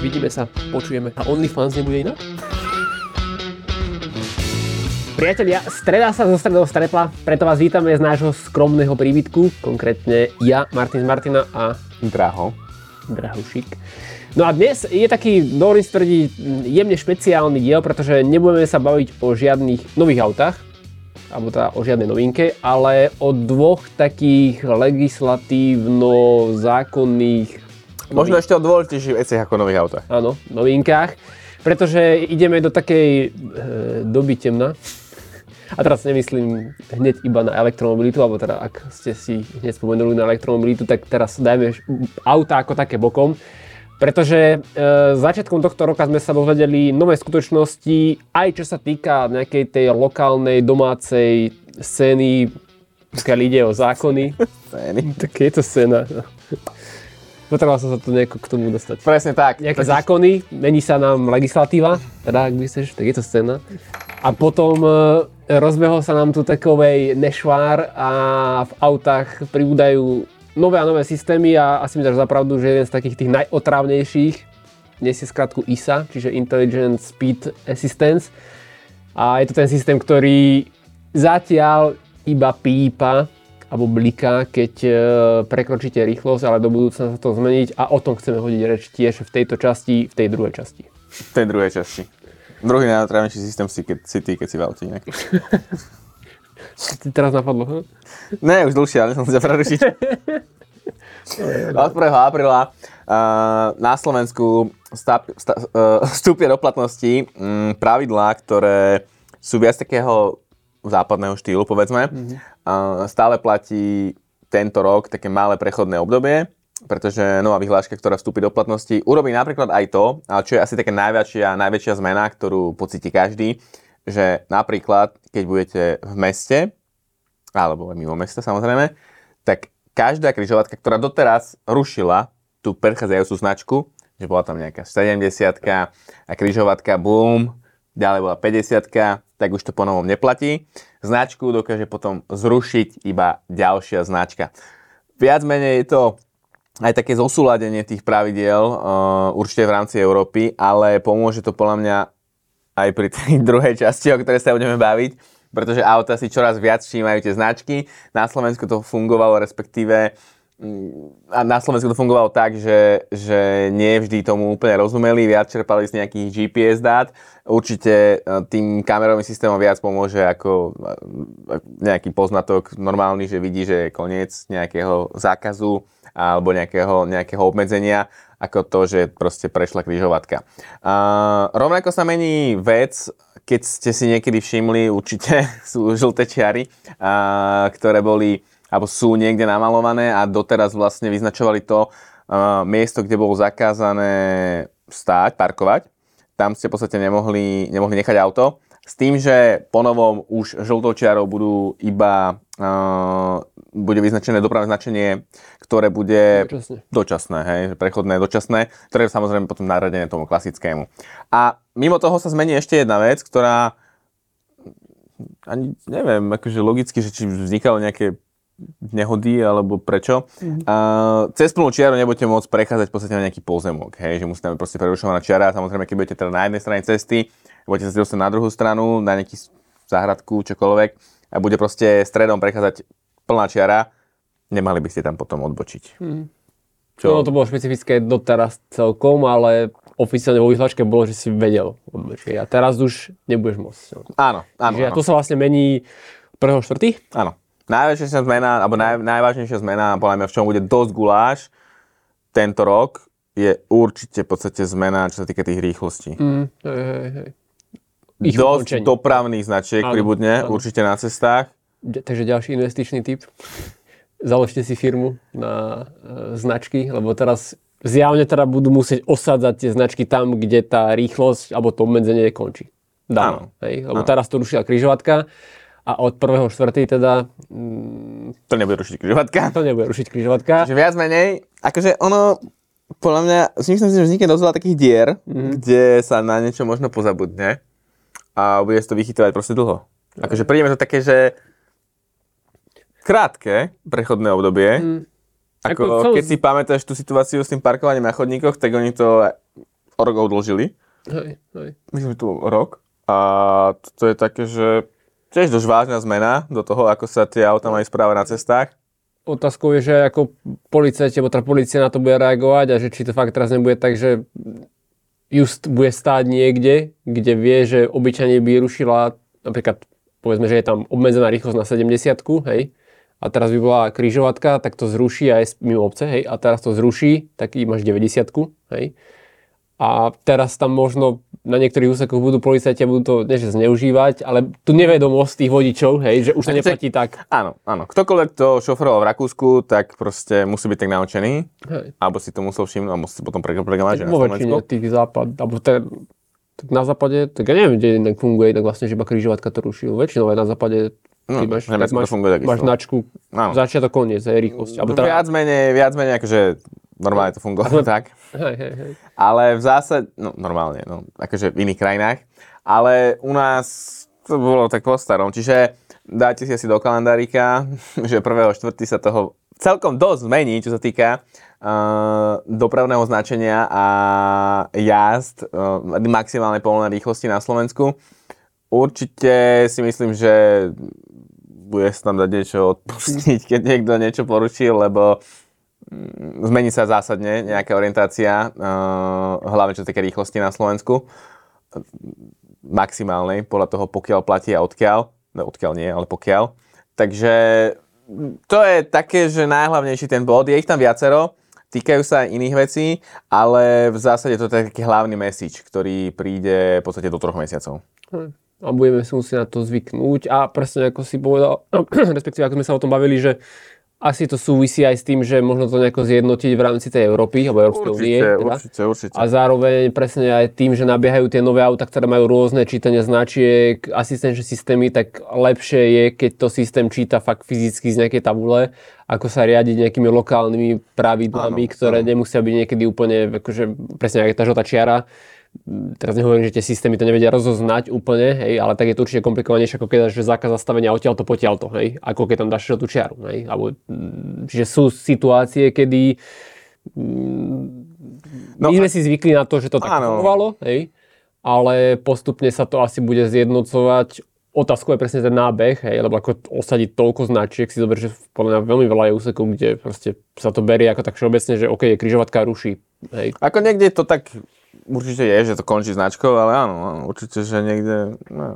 Vidíme sa, počujeme. A OnlyFans nebude inak? Priatelia, streda sa zo stredou stretla, preto vás vítame z nášho skromného príbytku, konkrétne ja, Martin z Martina a Draho. Drahušik. No a dnes je taký, dovolím si tvrdiť, jemne špeciálny diel, pretože nebudeme sa baviť o žiadnych nových autách, alebo teda o žiadnej novinke, ale o dvoch takých legislatívno-zákonných Možno ešte o dôležitejších veciach ako nových autách. Áno, novinkách. Pretože ideme do takej e, doby temna. A teraz nemyslím hneď iba na elektromobilitu, alebo teda ak ste si hneď spomenuli na elektromobilitu, tak teraz dajme auta ako také bokom. Pretože e, začiatkom tohto roka sme sa dozvedeli nové skutočnosti, aj čo sa týka nejakej tej lokálnej domácej scény, pokiaľ ide o zákony. Scény. Tak je to scéna. Potreboval som sa tu nejako k tomu dostať. Presne tak. Nejaké zákony, mení sa nám legislatíva, teda ak chceš, tak je to scéna. A potom e, rozbehol sa nám tu takovej nešvár a v autách pribúdajú nové a nové systémy a asi mi dáš zapravdu, že jeden z takých tých najotrávnejších nesie skratku ISA, čiže Intelligent Speed Assistance. A je to ten systém, ktorý zatiaľ iba pípa alebo bliká, keď e, prekročíte rýchlosť, ale do budúcna sa to zmeniť a o tom chceme hodiť reč tiež v tejto časti, v tej druhej časti. V tej druhej časti. Druhý najotrávnejší systém si, keď, si ty, keď si v aute inak. Teraz napadlo, hm? Ne, už dlhšie, ale som sa prerušiť. Od 1. apríla uh, na Slovensku stáp, stá, uh, vstúpia do platnosti um, pravidlá, ktoré sú viac takého západného štýlu, povedzme. Mm-hmm. Uh, stále platí tento rok také malé prechodné obdobie, pretože nová vyhláška, ktorá vstúpi do platnosti, urobí napríklad aj to, čo je asi taká najväčšia, najväčšia zmena, ktorú pocíti každý, že napríklad, keď budete v meste, alebo mimo mesta samozrejme, tak každá križovatka, ktorá doteraz rušila tú predchádzajúcu značku, že bola tam nejaká 70 a križovatka, boom, ďalej bola 50 tak už to ponovom neplatí. Značku dokáže potom zrušiť iba ďalšia značka. Viac menej je to aj také zosúladenie tých pravidiel, uh, určite v rámci Európy, ale pomôže to podľa mňa aj pri tej druhej časti, o ktorej sa budeme baviť, pretože auta si čoraz viac všímajú tie značky. Na Slovensku to fungovalo, respektíve mm, a na Slovensku to fungovalo tak, že, že nie vždy tomu úplne rozumeli, viac čerpali z nejakých GPS dát. Určite e, tým kamerovým systémom viac pomôže ako e, nejaký poznatok normálny, že vidí, že je koniec nejakého zákazu alebo nejakého, nejakého obmedzenia, ako to, že proste prešla križovatka. Uh, rovnako sa mení vec, keď ste si niekedy všimli, určite sú žlté čiary, uh, ktoré boli alebo sú niekde namalované a doteraz vlastne vyznačovali to uh, miesto, kde bolo zakázané stáť, parkovať. Tam ste v podstate nemohli, nemohli nechať auto. S tým, že ponovom už žltou čiarou budú iba uh, bude vyznačené dopravné značenie, ktoré bude Dočasne. dočasné, hej, prechodné, dočasné, ktoré je samozrejme potom naradené tomu klasickému. A mimo toho sa zmení ešte jedna vec, ktorá ani neviem, akože logicky, že či vznikalo nejaké nehody alebo prečo. Mm-hmm. A cez plnú čiaru nebudete môcť prechádzať v podstate na nejaký pozemok, hej, že musí tam proste prerušovaná čiara. Samozrejme, keď budete teda na jednej strane cesty, budete sa dostať na druhú stranu, na nejaký záhradku, čokoľvek a bude proste stredom prechádzať plná čiara, nemali by ste tam potom odbočiť. Mm. Čo? No, to bolo špecifické doteraz celkom, ale oficiálne vo vyhláške bolo, že si vedel odbočiť. A teraz už nebudeš môcť. Áno, áno. Čiže áno. to sa vlastne mení 1.4. Áno. Najväčšia zmena, alebo naj, najvážnejšia zmena, podľa mňa, v čom bude dosť guláš tento rok, je určite v podstate zmena, čo sa týka tých rýchlostí. Mm, hej, hej, hej. Ich Dosť ukončenie. dopravných značiek Áno, pribudne, áno. určite na cestách. Ď- Takže ďalší investičný typ. Založte si firmu na e, značky, lebo teraz zjavne teda budú musieť osádzať tie značky tam, kde tá rýchlosť alebo to obmedzenie končí. Dáno. Hej? Lebo Áno. teraz to rušila križovatka a od 1.4. teda mm, To nebude rušiť križovatka. to nebude rušiť križovatka. Že viac menej, akože ono, podľa mňa, si myslím si, že vznikne dosť veľa takých dier, mm-hmm. kde sa na niečo možno pozabudne a bude sa to vychytovať proste dlho. Akože prídeme to také, že krátke prechodné obdobie, Mm. ako, Ako celú- keď si pamätáš tú situáciu s tým parkovaním na chodníkoch, tak oni to o rok odložili. Hej, hej. Myslím, že to bol rok. A to je také, že tiež dosť vážna zmena do toho, ako sa tie auta majú správať na cestách. Otázkou je, že ako policajti, alebo tá policia na to bude reagovať a že či to fakt teraz nebude tak, že just bude stáť niekde, kde vie, že obyčajne by rušila, napríklad povedzme, že je tam obmedzená rýchlosť na 70 hej, a teraz by bola križovatka, tak to zruší aj mimo obce, hej, a teraz to zruší, tak máš 90 hej. A teraz tam možno na niektorých úsekoch budú policajti a budú to nie, že zneužívať, ale tu nevedomosť tých vodičov, hej, že už to neplatí tak. Áno, áno. Ktokoľvek to šoferoval v Rakúsku, tak proste musí byť tak naučený. Hej. Alebo si to musel všimnúť a musí si potom prekomplikovať, že na Slovensku. tých západ, alebo te, tak na západe, tak ja neviem, kde inak funguje, tak vlastne, že iba križovatka to rušil. Väčšinou aj na západe No, máš, tak máš, funguje máš značku, začiatok, koniec, aj rýchlosť. Alebo teda... Viac menej, viac menej akože normálne to fungovalo tak. Hej, hej, hej. Ale v zásade, no normálne, no, akože v iných krajinách, ale u nás to bolo tak po starom, čiže dáte si asi do kalendárika, že 1.4. sa toho celkom dosť zmení, čo sa týka uh, dopravného značenia a jazd uh, maximálnej povolenej rýchlosti na Slovensku. Určite si myslím, že bude sa tam dať niečo odpustiť, keď niekto niečo poručil, lebo zmení sa zásadne nejaká orientácia, uh, hlavne čo týka rýchlosti na Slovensku, maximálnej, podľa toho, pokiaľ platí a odkiaľ, no odkiaľ nie, ale pokiaľ. Takže to je také, že najhlavnejší ten bod, je ich tam viacero, týkajú sa aj iných vecí, ale v zásade to je taký hlavný message, ktorý príde v podstate do troch mesiacov. Hm. A budeme si musieť na to zvyknúť a presne ako si povedal, respektíve ako sme sa o tom bavili, že asi to súvisí aj s tým, že možno to nejako zjednotiť v rámci tej Európy, alebo Európskej únie. Teda. Určite, určite. A zároveň presne aj tým, že nabiehajú tie nové auta, ktoré majú rôzne čítania značiek, asistenčné systémy, tak lepšie je, keď to systém číta fakt fyzicky z nejakej tabule, ako sa riadiť nejakými lokálnymi pravidlami, áno, ktoré áno. nemusia byť niekedy úplne, akože presne tá žltá čiara teraz nehovorím, že tie systémy to nevedia rozoznať úplne, hej, ale tak je to určite komplikovanejšie, ako keď dáš zákaz zastavenia odtiaľ to potiaľ to, hej, ako keď tam dáš tú čiaru, hej, alebo, mm, čiže sú situácie, kedy mm, no, my sme si zvykli na to, že to tak fungovalo, hej, ale postupne sa to asi bude zjednocovať. Otázkou je presne ten nábeh, hej, lebo ako osadiť toľko značiek, si zober, že podľa mňa veľmi veľa je úsekov, kde proste sa to berie ako tak všeobecne, že OK, križovatka ruší. Hej. Ako niekde to tak určite je, že to končí značkou, ale áno, áno určite, že niekde, no,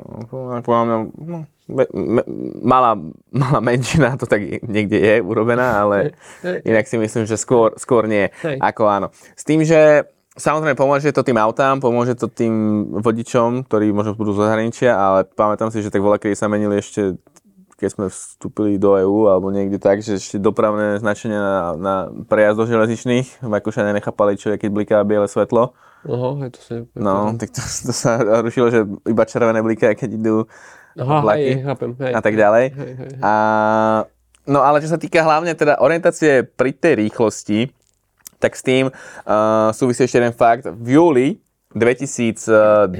podľa mňa, no, me, me, malá, malá menšina to tak niekde je urobená, ale inak si myslím, že skôr, skôr nie, Hej. ako áno. S tým, že Samozrejme, pomôže to tým autám, pomôže to tým vodičom, ktorí možno budú z zahraničia, ale pamätám si, že tak voľa, kedy sa menili ešte keď sme vstúpili do EÚ alebo niekde tak, že ešte dopravné značenia na, na prejazd do železničných, Rakúšania nechápali, čo je, keď bliká biele svetlo. Oho, je to si... No, tak to, to sa rušilo, že iba červené bliká, keď idú Aha, vlaky hej, chápem, hej, a tak ďalej. Hej, hej, hej. A, no ale čo sa týka hlavne teda orientácie pri tej rýchlosti, tak s tým uh, súvisí ešte jeden fakt. V júli 2024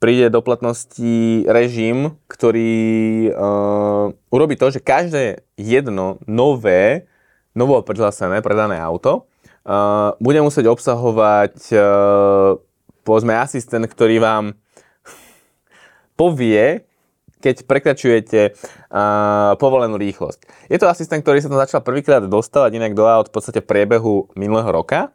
príde do platnosti režim, ktorý uh, urobí to, že každé jedno nové, novo prihlásené predané auto uh, bude musieť obsahovať uh, povedzme asistent, ktorý vám povie, keď prekračujete uh, povolenú rýchlosť. Je to asistent, ktorý sa tam začal prvýkrát dostávať inak do aut v podstate v priebehu minulého roka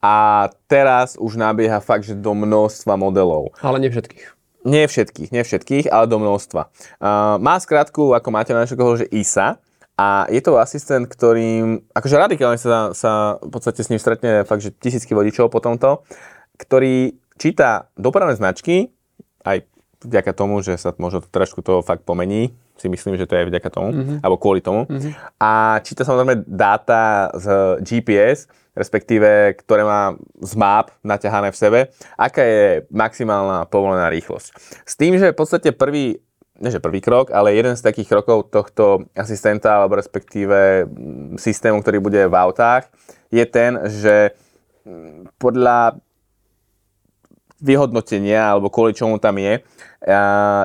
a teraz už nabieha fakt, že do množstva modelov. Ale nie všetkých. Nie všetkých, nie všetkých, ale do množstva. Uh, má skratku, ako máte na že ISA, a je to asistent, ktorým, akože radikálne sa, sa v podstate s ním stretne fakt, že tisícky vodičov po tomto, ktorý číta dopravné značky, aj vďaka tomu, že sa možno trošku to fakt pomení, si myslím, že to je vďaka tomu, mm-hmm. alebo kvôli tomu. Mm-hmm. A číta samozrejme dáta z GPS, respektíve ktoré má z map naťahané v sebe, aká je maximálna povolená rýchlosť. S tým, že v podstate prvý, nie že prvý krok, ale jeden z takých krokov tohto asistenta, alebo respektíve mm, systému, ktorý bude v autách, je ten, že mm, podľa vyhodnotenia, alebo kvôli čomu tam je,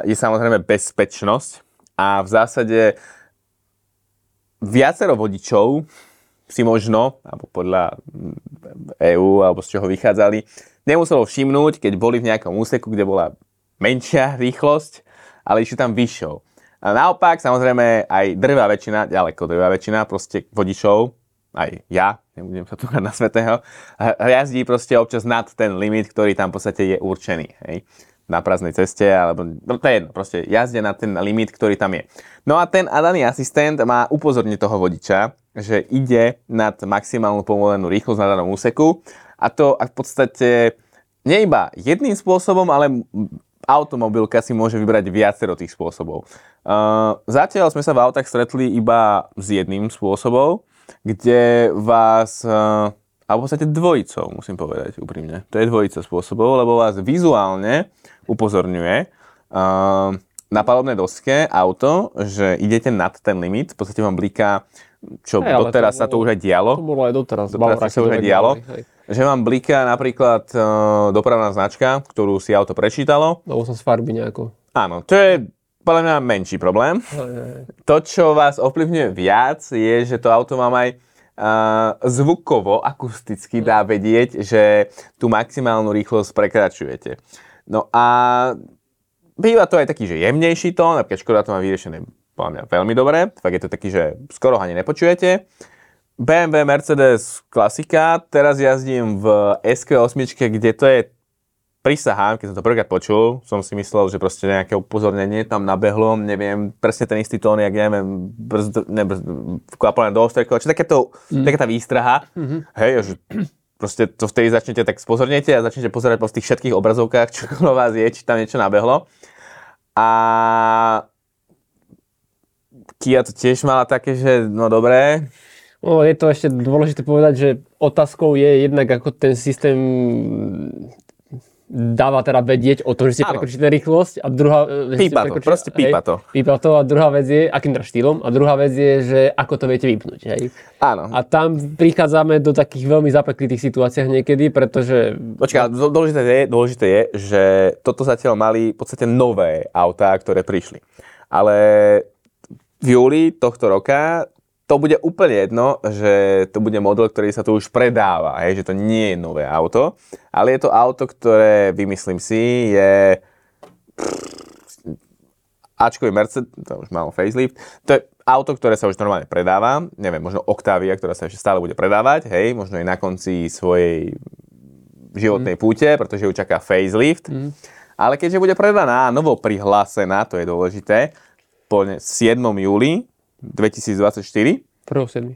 je samozrejme bezpečnosť a v zásade viacero vodičov si možno, alebo podľa EÚ, alebo z čoho vychádzali, nemuselo všimnúť, keď boli v nejakom úseku, kde bola menšia rýchlosť, ale išli tam vyššou. A naopak, samozrejme, aj drvá väčšina, ďaleko drvá väčšina proste vodičov, aj ja, nebudem sa tu na svetého, jazdí proste občas nad ten limit, ktorý tam v podstate je určený. Hej na prázdnej ceste, alebo no to je jedno, proste jazdia na ten limit, ktorý tam je. No a ten daný asistent má upozorniť toho vodiča, že ide nad maximálnu povolenú rýchlosť na danom úseku a to v podstate nie iba jedným spôsobom, ale automobilka si môže vybrať viacero tých spôsobov. Uh, zatiaľ sme sa v autách stretli iba s jedným spôsobom, kde vás uh, a v podstate dvojicou, musím povedať úprimne. To je dvojica spôsobov, lebo vás vizuálne upozorňuje uh, na palobnej doske auto, že idete nad ten limit, v podstate vám bliká, čo hey, doteraz to sa to už aj dialo. To bolo aj doteraz. Doteraz sa už aj dialo. Hej. Že vám bliká napríklad uh, dopravná značka, ktorú si auto prečítalo. Lebo sa z farby nejako. Áno, to je podľa mňa menší problém. Hej, hej. To, čo vás ovplyvňuje viac, je, že to auto mám aj uh, zvukovo, akusticky dá vedieť, že tú maximálnu rýchlosť prekračujete. No a býva to aj taký, že jemnejší tón, napríklad Škoda to má vyriešené podľa mňa veľmi dobre, fakt je to taký, že skoro ani nepočujete. BMW, Mercedes, klasika, teraz jazdím v SQ8, kde to je prisahám, keď som to prvýkrát počul, som si myslel, že proste nejaké upozornenie tam nabehlo, neviem, presne ten istý tón, jak neviem, brzd, ne, brzd, do ostrekov, či takéto, mm. taká tá výstraha, mm-hmm. hej, že proste to vtedy začnete tak spozornete a začnete pozerať po tých všetkých obrazovkách, čo okolo vás je, či tam niečo nabehlo. A Kia to tiež mala také, že no dobré, No, je to ešte dôležité povedať, že otázkou je jednak, ako ten systém dáva teda vedieť o tom, že ste prekročili rýchlosť a druhá... Pípa to, proste pípa to. Pípa to a druhá vec je, akým teda štýlom, a druhá vec je, že ako to viete vypnúť, hej. Áno. A tam prichádzame do takých veľmi zapeklitých situáciách niekedy, pretože... Počkaj, dôležité je, dôležité je, že toto zatiaľ mali v podstate nové autá, ktoré prišli. Ale v júli tohto roka to bude úplne jedno, že to bude model, ktorý sa tu už predáva, hej, že to nie je nové auto, ale je to auto, ktoré, vymyslím si, je Ačkový Mercedes, to už malo facelift, to je auto, ktoré sa už normálne predáva, neviem, možno Octavia, ktorá sa ešte stále bude predávať, hej, možno aj na konci svojej životnej mm. púte, pretože ju čaká facelift, mm. ale keďže bude predaná, novo prihlásená, to je dôležité, po 7. júli, 2024. 1.7.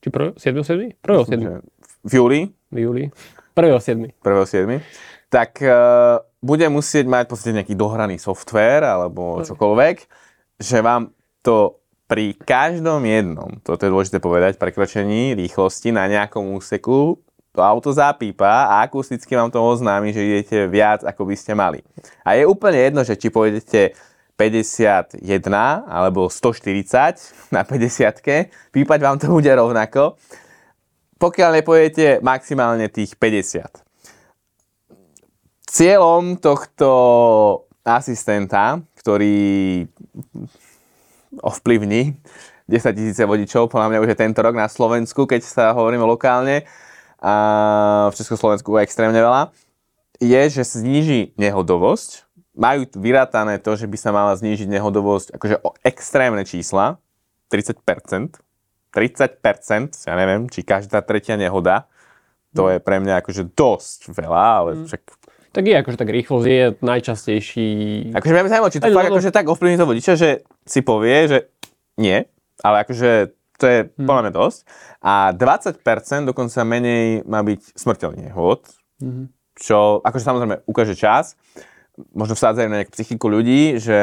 Či 7.7? 1.7. V júli. V júli. 1.7. 1.7. Tak uh, bude musieť mať v podstate nejaký dohraný software alebo čokoľvek, že vám to pri každom jednom, toto je dôležité povedať, prekročení rýchlosti na nejakom úseku to auto zapípa a akusticky vám to oznámi, že idete viac, ako by ste mali. A je úplne jedno, že či pôjdete 51 alebo 140 na 50 pípať vám to bude rovnako, pokiaľ nepojete maximálne tých 50. Cieľom tohto asistenta, ktorý ovplyvní 10 tisíce vodičov, podľa mňa už je tento rok na Slovensku, keď sa hovoríme lokálne, a v Československu extrémne veľa, je, že zniží nehodovosť majú vyrátané to, že by sa mala znížiť nehodovosť akože o extrémne čísla, 30%, 30%, ja neviem, či každá tretia nehoda, to je pre mňa akože dosť veľa, ale mm. však... Tak je akože tak rýchlosť je najčastejší... Akože mňa by zaujímalo, či to fakt akože tak ovplyvní to vodiča, že si povie, že nie, ale akože to je mm. podľa mňa dosť. A 20% dokonca menej má byť smrteľný nehod, mm. čo akože samozrejme ukáže čas, možno vsádzajú na nejakú psychiku ľudí, že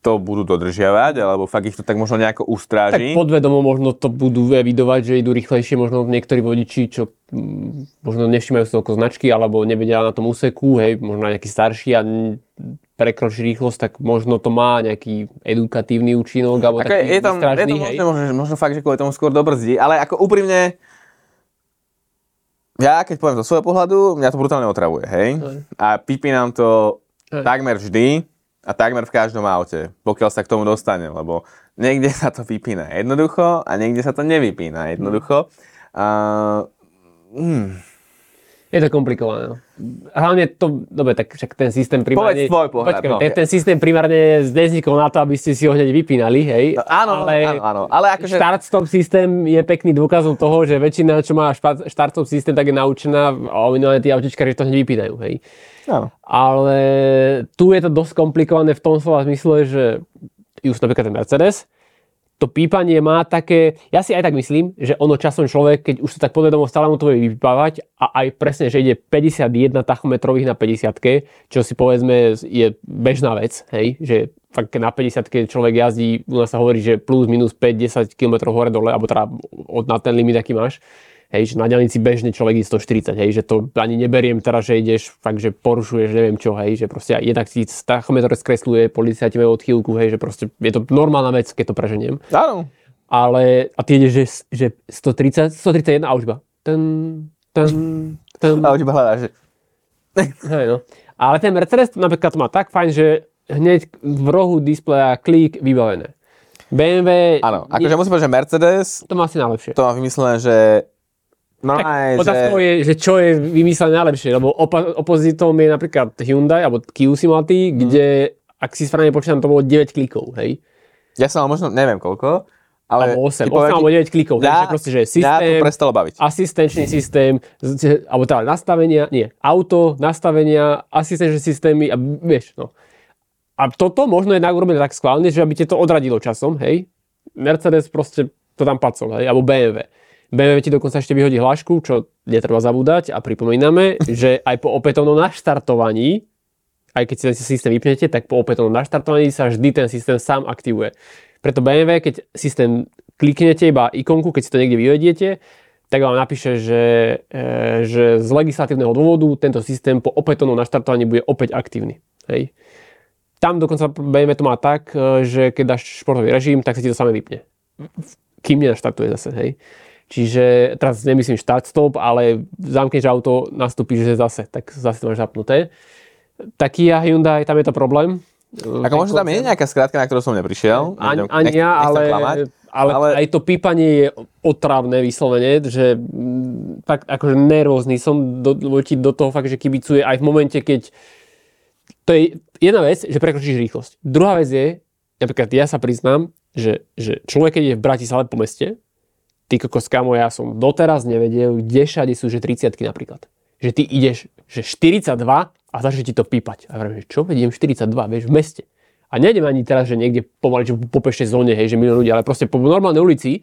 to budú dodržiavať, alebo fakt ich to tak možno nejako ustráži. Tak podvedomo možno to budú evidovať, že idú rýchlejšie, možno niektorí vodiči, čo mm, možno nevšimajú si oko značky, alebo nevedia na tom úseku, hej, možno nejaký starší a prekročí rýchlosť, tak možno to má nejaký edukatívny účinok, alebo ako taký je, tam, je to možno, možno, možno fakt, že kvôli tomu skôr dobrzdí, ale ako úprimne, ja keď poviem zo svojho pohľadu, mňa to brutálne otravuje, hej? A nám to hej. takmer vždy a takmer v každom aute, pokiaľ sa k tomu dostane, lebo niekde sa to vypína jednoducho a niekde sa to nevypína jednoducho. A, hmm. Je to komplikované. Hlavne to, dobre, tak však ten systém primárne... Povedz tvoj pohľad, Počkaj, no. ten, ten systém primárne neznikol na to, aby ste si ho hneď vypínali, hej? No, áno, ale áno, áno, ale akože- Start-stop systém je pekný dôkazom toho, že väčšina, čo má start-stop systém, tak je naučená a minulé tí autičkári to hneď vypínajú, hej? Áno. Ale tu je to dosť komplikované v tom slova zmysle, že už napríklad ten Mercedes, to pípanie má také, ja si aj tak myslím, že ono časom človek, keď už sa tak podvedomo stále mu to vie vypávať a aj presne, že ide 51 tachometrových na 50 čo si povedzme je bežná vec, hej, že fakt na 50 človek jazdí, u nás sa hovorí, že plus minus 5-10 km hore dole, alebo teda od na ten limit, aký máš, Hej, že na diálnici bežne človek ide 140, hej, že to ani neberiem teraz, že ideš fakt, že porušuješ, neviem čo, hej, že proste jednak ti tachometr skresluje, policajti majú odchýlku, hej, že proste je to normálna vec, keď to preženiem. Áno. Ale, a ty ideš, že, že 130, 131 a už iba. Ten, ten, ten, A už iba hľadáš, že... hej, no. Ale ten Mercedes napríklad to má tak fajn, že hneď v rohu displeja klik vybavené. BMW, Áno, akože musím povedať, že Mercedes to má asi najlepšie. to má vymyslené, že... No Tak aj, otázkou že... je, že čo je vymyslené najlepšie, lebo opa- opozitom je napríklad Hyundai alebo Kia si mal Mhm. ty, kde, ak si správne počítam, to bolo 9 klikov, hej? Ja som možno, neviem koľko, ale... Alebo 8, ti poviem 8 ti- alebo 9 klikov, Že proste, že to systém, prestalo baviť. asistenčný systém, alebo teda nastavenia, nie, auto, nastavenia, asistenčné systémy a vieš, no. A toto možno je urobené tak schválne, že aby ti to odradilo časom, hej? Mercedes proste to tam pacol, hej? Alebo BMW. BMW ti dokonca ešte vyhodí hlášku, čo netreba zabúdať a pripomíname, že aj po opätovnom naštartovaní, aj keď si ten systém vypnete, tak po opätovnom naštartovaní sa vždy ten systém sám aktivuje. Preto BMW, keď systém kliknete iba ikonku, keď si to niekde vyvediete, tak vám napíše, že, e, že z legislatívneho dôvodu tento systém po opätovnom naštartovaní bude opäť aktívny. Hej. Tam dokonca BMW to má tak, e, že keď dáš športový režim, tak sa ti to samé vypne. Kým nenaštartuje zase, hej. Čiže teraz nemyslím štart stop, ale zamkneš auto, nastúpiš že zase, tak zase to máš zapnuté. Taký a Hyundai, tam je to problém. Ako možno tam je nejaká skrátka, na ktorú som neprišiel. Ani, ani nech- ja, ale, klamať. ale, ale- aj to pípanie je otravné vyslovene, že tak akože nervózny som do, voči do toho fakt, že kibicuje aj v momente, keď to je jedna vec, že prekročíš rýchlosť. Druhá vec je, napríklad ja sa priznám, že, že človek, keď je v Bratislave po meste, ty kokos, kamo, ja som doteraz nevedel, kde všade sú, že 30 napríklad. Že ty ideš, že 42 a začne ti to pípať. A hovorím, že čo, vediem 42, vieš, v meste. A nejdem ani teraz, že niekde pomaly, že po pešej zóne, hej, že milión ľudí, ale proste po normálnej ulici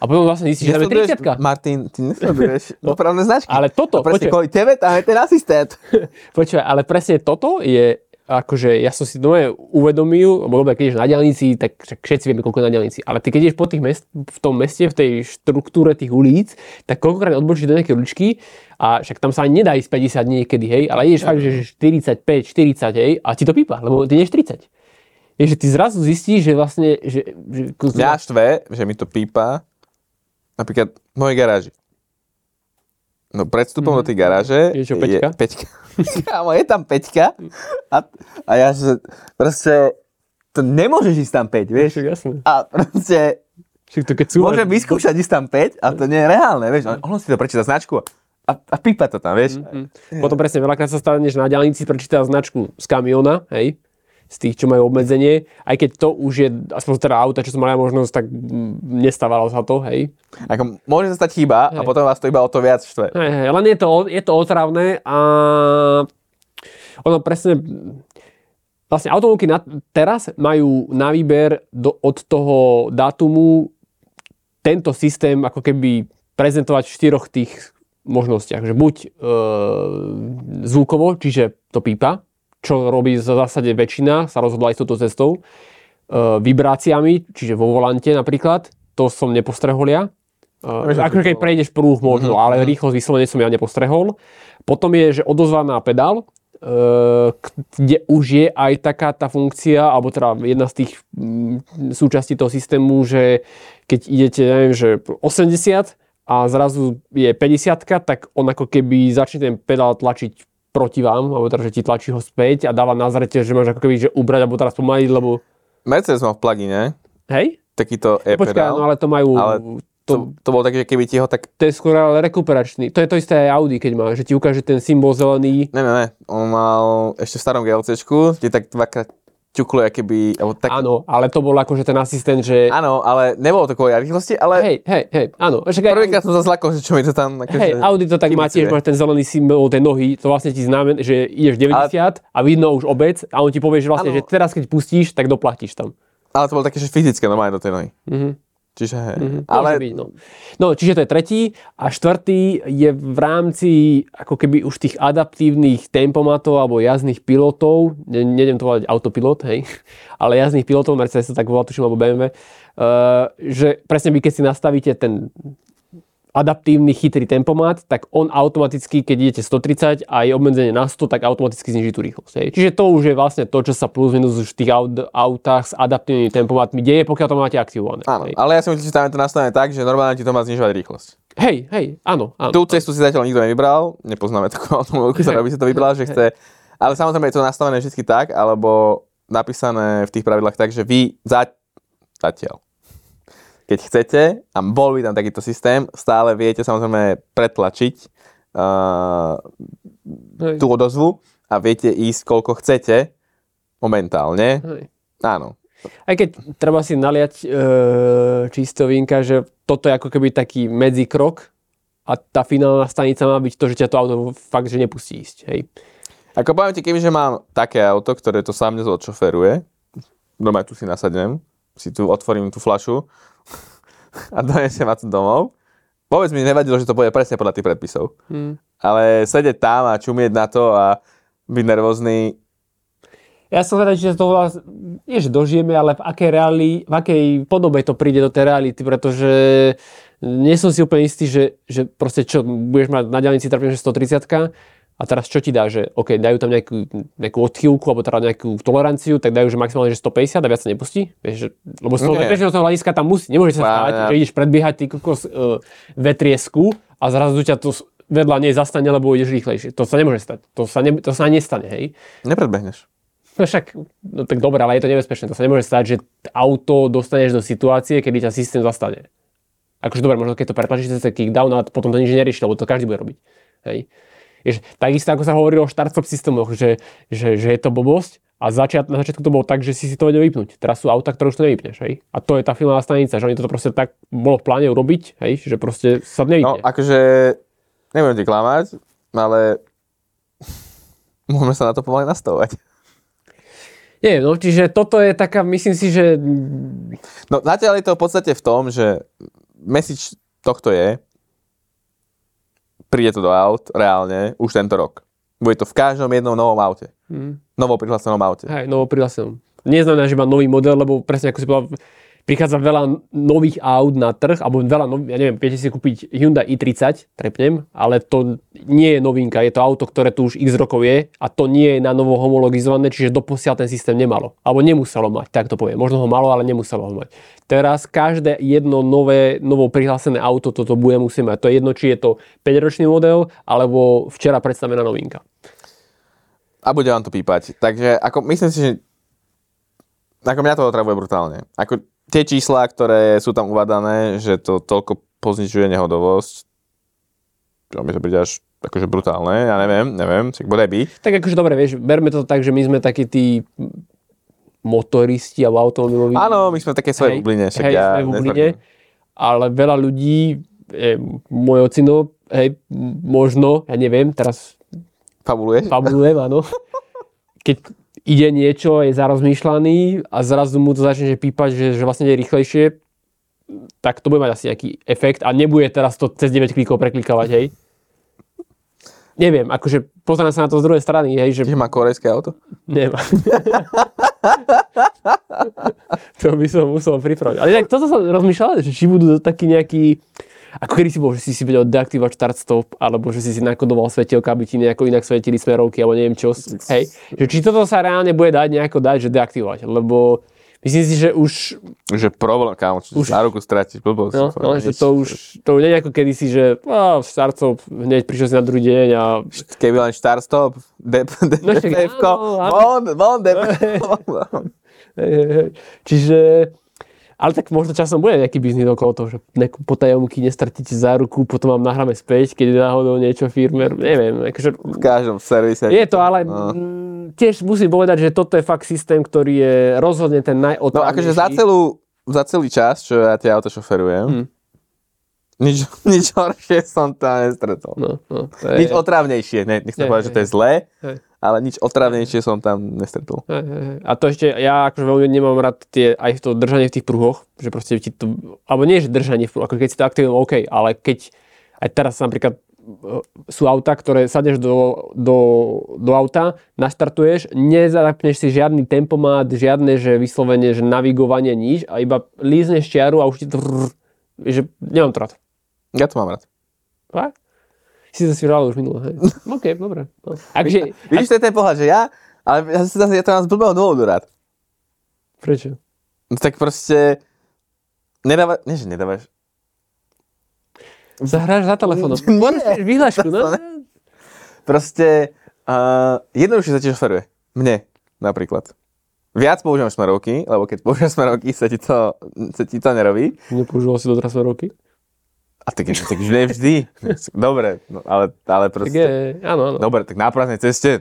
a potom vlastne zistíš, že tam je Nesleduješ, 30 Martin, ty nesleduješ dopravné značky. Ale toto, A presne počkaj. kvôli tebe tam je ten asistent. Počúvaj, ale presne toto je, akože ja som si doma uvedomil, lebo keď ideš na diálnici, tak všetci vieme, koľko je na diálnici, ale ty keď ideš po tých mest, v tom meste, v tej štruktúre tých ulic, tak koľkokrát odbočíš do nejakej uličky a však tam sa ani nedá ísť 50 niekedy, hej, ale ideš fakt, že 45, 40, hej, a ti to pípa, lebo ty ideš 30. Je, že ty zrazu zistíš, že vlastne, že, že Mňa štve, že mi to pípa napríklad v mojej garáži. No pred vstupom do tej garáže Mhm. Je čo, peťka? Je, peťka. Kámo, je tam peťka a, a ja že proste to nemôžeš ísť tam 5, vieš? Však jasné. A proste Však to keď sú... môžem vyskúšať ísť tam 5 a to nie je reálne, vieš? On, on si to prečíta značku a, a pípa to tam, vieš? Mm. Potom presne veľakrát sa staneš na diálnici, prečíta značku z kamiona, hej, z tých, čo majú obmedzenie, aj keď to už je, aspoň teda auta, čo som mal ja možnosť, tak nestávalo sa to, hej. Ako, môže sa stať chyba a Hej. potom vás to iba o to viac štve. hej, hej len je to, je to otravné a ono presne, vlastne automobilky na, teraz majú na výber do, od toho dátumu tento systém ako keby prezentovať v štyroch tých možnostiach. Že buď e, zvukovo, čiže to pípa, čo robí v zásade väčšina, sa rozhodla s touto cestou. E, vibráciami, čiže vo volante napríklad, to som nepostrehol ja. E, ako keď prejdeš prúh možno, ale rýchlosť vyslovene som ja nepostrehol. Potom je, že odozvaná pedál, e, kde už je aj taká tá funkcia, alebo teda jedna z tých mm, súčastí toho systému, že keď idete, neviem, že 80 a zrazu je 50, tak on ako keby začne ten pedál tlačiť proti vám, alebo teda, že ti tlačí ho späť a dáva na zrete, že máš ako keby, že ubrať, alebo teraz pomaliť, lebo Mercedes má v plugine hej? takýto Počkaj, e-pedál. no ale to majú Ale To, to bolo také, že keby ti ho tak... To je skôr ale rekuperačný. To je to isté aj Audi, keď má, že ti ukáže ten symbol zelený. Ne, ne, ne. On mal ešte v starom GLCčku, ti tak dvakrát ťuklo, keby... Alebo tak... Áno, ale to bol akože ten asistent, že... Áno, ale nebolo to kvôli rýchlosti, ale... Hej, hej, hej, áno. Však aj- Prvýkrát som sa zlakol, že čo mi to tam... Akože, Hej, Audi to tak má tiež, máš ten zelený symbol tej nohy, to vlastne ti znamená, že ideš 90 a vidno už obec a on ti povie, že vlastne, Áno. že teraz keď pustíš, tak doplatíš tam. Ale to bolo také, že fyzické normálne do tej nohy. Mhm. Čiže. Môže Ale byť, no. no, čiže to je tretí a štvrtý je v rámci ako keby už tých adaptívnych tempomatov alebo jazdných pilotov, ne, neviem to volať autopilot, hej, ale jazdných pilotov, Mercedes sa tak volá, tuším, alebo BMW, uh, že presne vy keď si nastavíte ten adaptívny chytrý tempomat, tak on automaticky, keď idete 130 a je obmedzenie na 100, tak automaticky zniží tú rýchlosť. Hej. Čiže to už je vlastne to, čo sa plus minus už v tých aut, autách s adaptívnymi tempomatmi deje, pokiaľ to máte aktivované. Áno, hej. ale ja si myslím, že tam je to nastavené tak, že normálne ti to má znižovať rýchlosť. Hej, hej, áno, áno. Tú cestu si zatiaľ nikto nevybral, nepoznáme takú automobilku, ktorá by si to vybrala, že chce. Ale samozrejme je to nastavené vždy tak, alebo napísané v tých pravidlách tak, že vy za, zatiaľ. Keď chcete, a bol by tam takýto systém, stále viete samozrejme pretlačiť uh, Hej, tú odozvu a viete ísť koľko chcete momentálne. hej. Áno. Aj keď treba si naliať e, čisto vínka, že toto je ako keby taký medzikrok a tá finálna stanica má byť to, že ťa to auto fakt, že nepustí ísť. Hej. Ako poviem ti, kebyže mám také auto, ktoré to sám dnes odšoferuje, tu si nasadnem, si tu otvorím tú flašu a donesem ma tu domov. Vôbec mi nevadilo, že to bude presne podľa tých predpisov. Hm. Ale sedieť tam a čumieť na to a byť nervózny, Ja som vedel, že to nie že dožijeme, ale v akej, reali, v akej podobe to príde do tej reality, pretože nie som si úplne istý, že, že proste čo, budeš mať na diálnici trpím, že 130 a teraz čo ti dá, že OK, dajú tam nejakú, nejakú odchýlku alebo teda nejakú toleranciu, tak dajú, že maximálne, že 150 a viac sa nepustí? Vieš, že, lebo z toho bezpečnostného hľadiska tam musí, nemôže sa ja. že ideš predbiehať ty kokos uh, vetriesku a zrazu ťa to vedľa nej zastane, lebo ideš rýchlejšie. To sa nemôže stať. To sa, ne, to sa nestane, hej? nepredbehneš. No však, no tak dobre, ale je to nebezpečné. To sa nemôže stať, že auto dostaneš do situácie, kedy ťa systém zastane. Akože dobre, možno keď to pretlačíš cez kickdown, ale potom to nič nerieši, lebo to každý bude robiť. Hej. Vieš, takisto ako sa hovorilo o start-stop systémoch, že, že, že je to blbosť a začiat, na začiatku to bolo tak, že si si to vedel vypnúť. Teraz sú auta, ktoré už to nevypneš. Hej. A to je tá finálna stanica, že oni toto proste tak bolo v pláne urobiť, hej, že proste sa No, nevypne. akože, nebudem ti klamať, ale môžeme sa na to pomaly nastavovať. Nie, no, čiže toto je taká, myslím si, že No zatiaľ je to v podstate v tom, že message tohto je, príde to do aut reálne už tento rok. Bude to v každom jednom novom aute. Hm. Novo prihlásenom aute. Hej, novo prihlásenom. Neznamená, že má nový model, lebo presne ako si povedal, prichádza veľa nových aut na trh, alebo veľa, nov, ja neviem, viete si kúpiť Hyundai i30, trepnem, ale to nie je novinka, je to auto, ktoré tu už x rokov je a to nie je na novo homologizované, čiže doposiaľ ten systém nemalo. Alebo nemuselo mať, tak to poviem. Možno ho malo, ale nemuselo ho mať. Teraz každé jedno nové, novo prihlásené auto toto bude musieť mať. To je jedno, či je to 5-ročný model, alebo včera predstavená novinka. A bude vám to pípať. Takže ako, myslím si, že ako mňa to otravuje brutálne. Ako tie čísla, ktoré sú tam uvadané, že to toľko pozničuje nehodovosť, čo mi to príde až akože brutálne, ja neviem, neviem, však bude by. Tak akože dobre, vieš, berme to tak, že my sme takí tí motoristi alebo automobiloví. Áno, my sme v takej svojej bubline, však hej, ja bubline, ale veľa ľudí, e, môj ocino, hej, možno, ja neviem, teraz Fabuluješ? fabulujem, áno, keď ide niečo, je zarozmýšľaný a zrazu mu to začne že pípať, že, že vlastne je rýchlejšie, tak to bude mať asi nejaký efekt a nebude teraz to cez 9 klikov preklikávať, hej. Neviem, akože pozerám sa na to z druhej strany, hej, že Že má korejské auto? Nemá. to by som musel pripraviť. Ale inak toto som rozmýšľal, že či budú taký nejaký, ako kedy si bol, že si si vedel deaktivovať start stop, alebo že si si nakodoval svetielka, aby ti nejako inak svietili smerovky, alebo neviem čo. Hej. Že či toto sa reálne bude dať nejako dať, že deaktivovať, lebo myslím si, že už, Že problém, kámo, čo Už- už... na ruku stratíš, blbosť. no, no, že to už, to už nie je ako kedysi, že á, stop, hneď prišiel si na druhý deň a Keby len start stop, dep, dep, No však áno. von, von, dep, hej. Čiže Ale tak možno časom bude nejaký biznis okolo toho, že nejakú potajomky nestratíte záruku, potom vám nahráme späť, keď je náhodou niečo firmer, neviem. Akože, V každom servise. je to, ale No. mm, tiež musím povedať, že toto je fakt systém, ktorý je rozhodne ten No najotravnejší. akože za, celú, za celý čas, čo ja tie auto šoferujem, Hm. nič, nič horšie som tam nestretol. No, no, to Nič je... otravnejšie, ne, nechcem povedať, že to je zlé, Hej. Ale nič otravnejšie som tam nestretol. A to ešte, ja akože veľmi nemám rád tie, aj to držanie v tých pruhoch, že proste ti to, alebo nie, že držanie v pruhoch, ako keď si to aktivujem, OK, ale keď, aj teraz napríklad e, sú auta, ktoré sadneš do, do, do auta, naštartuješ, nezapneš si žiadny tempomat, žiadne, že vyslovene, že navigovanie, nič a iba lízneš čiaru a už ti to, že nemám to rád. Ja to mám rád. Fakt? Si to si už minule, hej? OK, dobre. No. Akže, Vidíš, to je ten pohľad, že ja, ale ja, si zase, ja to mám z blbého dôvodu rád. prečo? No tak proste, nedáva, nie že nedávaš, Zahráš za telefónom. Vyhlášku, no? Proste, uh, jednoduchšie sa ti šoferuje. Mne, napríklad. Viac používam smerovky, lebo keď používam smerovky, sa ti to, sa ti to nerobí. Nepoužíval si doteraz roky? A tak, tak už nie vždy. Dobre, no, ale, ale Tak proste... je, áno, áno. Dobre, tak na prázdnej ceste.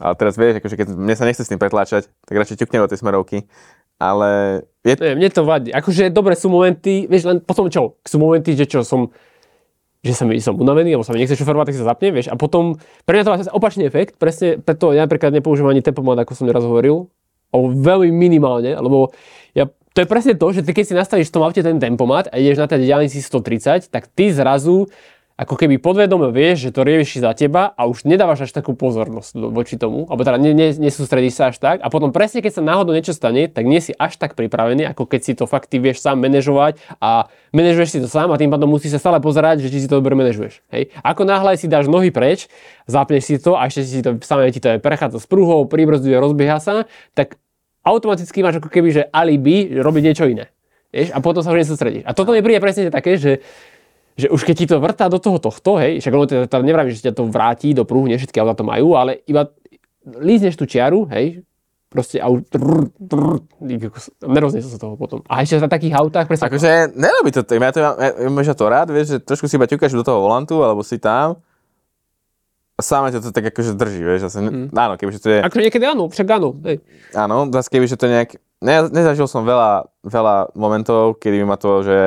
Ale teraz vieš, akože keď mne sa nechce s tým pretláčať, tak radšej ťuknem do tej smerovky. Ale je, Nie, mne to vadí. Akože dobre sú momenty, vieš, len potom čo? Sú momenty, že čo som že sa mi, som unavený, alebo sa mi nechce šoferovať, tak sa zapne, vieš. A potom, pre mňa to má opačný efekt, presne preto ja napríklad nepoužívam ani tempomat, ako som neraz hovoril, alebo veľmi minimálne, lebo ja, to je presne to, že ty keď si nastavíš v tom aute ten tempomat a ideš na tej diálnici 130, tak ty zrazu ako keby podvedome vieš, že to rieši za teba a už nedávaš až takú pozornosť voči tomu, alebo teda ne, ne, nesústredíš sa až tak a potom presne keď sa náhodou niečo stane, tak nie si až tak pripravený, ako keď si to fakt ty vieš sám manažovať a manažuješ si to sám a tým pádom musíš sa stále pozerať, že či si to dobre manažuješ. Hej. Ako náhle si dáš nohy preč, zapneš si to a ešte si to samé ti to aj prechádza s pruhou, pribrzduje, rozbieha sa, tak automaticky máš ako keby, že alibi robiť niečo iné. Vieš? A potom sa už nesústredíš. A toto mi príde presne také, že že už keď ti to vrtá do toho tohto, hej, však ono teda nevravím, že ťa to vráti do prúhu, nie všetky auta to majú, ale iba lízneš tú čiaru, hej, proste a neroznie sa toho potom. A ešte na takých autách, presne, akože nerobí to, tak ja to mám, ja, ja, ja to rád, vieš, že trošku si iba ťukáš do toho volantu, alebo si tam a sáme ťa to tak akože drží, vieš, zase, mm. áno, kebyže to je, akože niekedy áno, však áno, hej. áno, zase kebyže to nejak, ne, nezažil som veľa, veľa momentov, kedy by ma to, že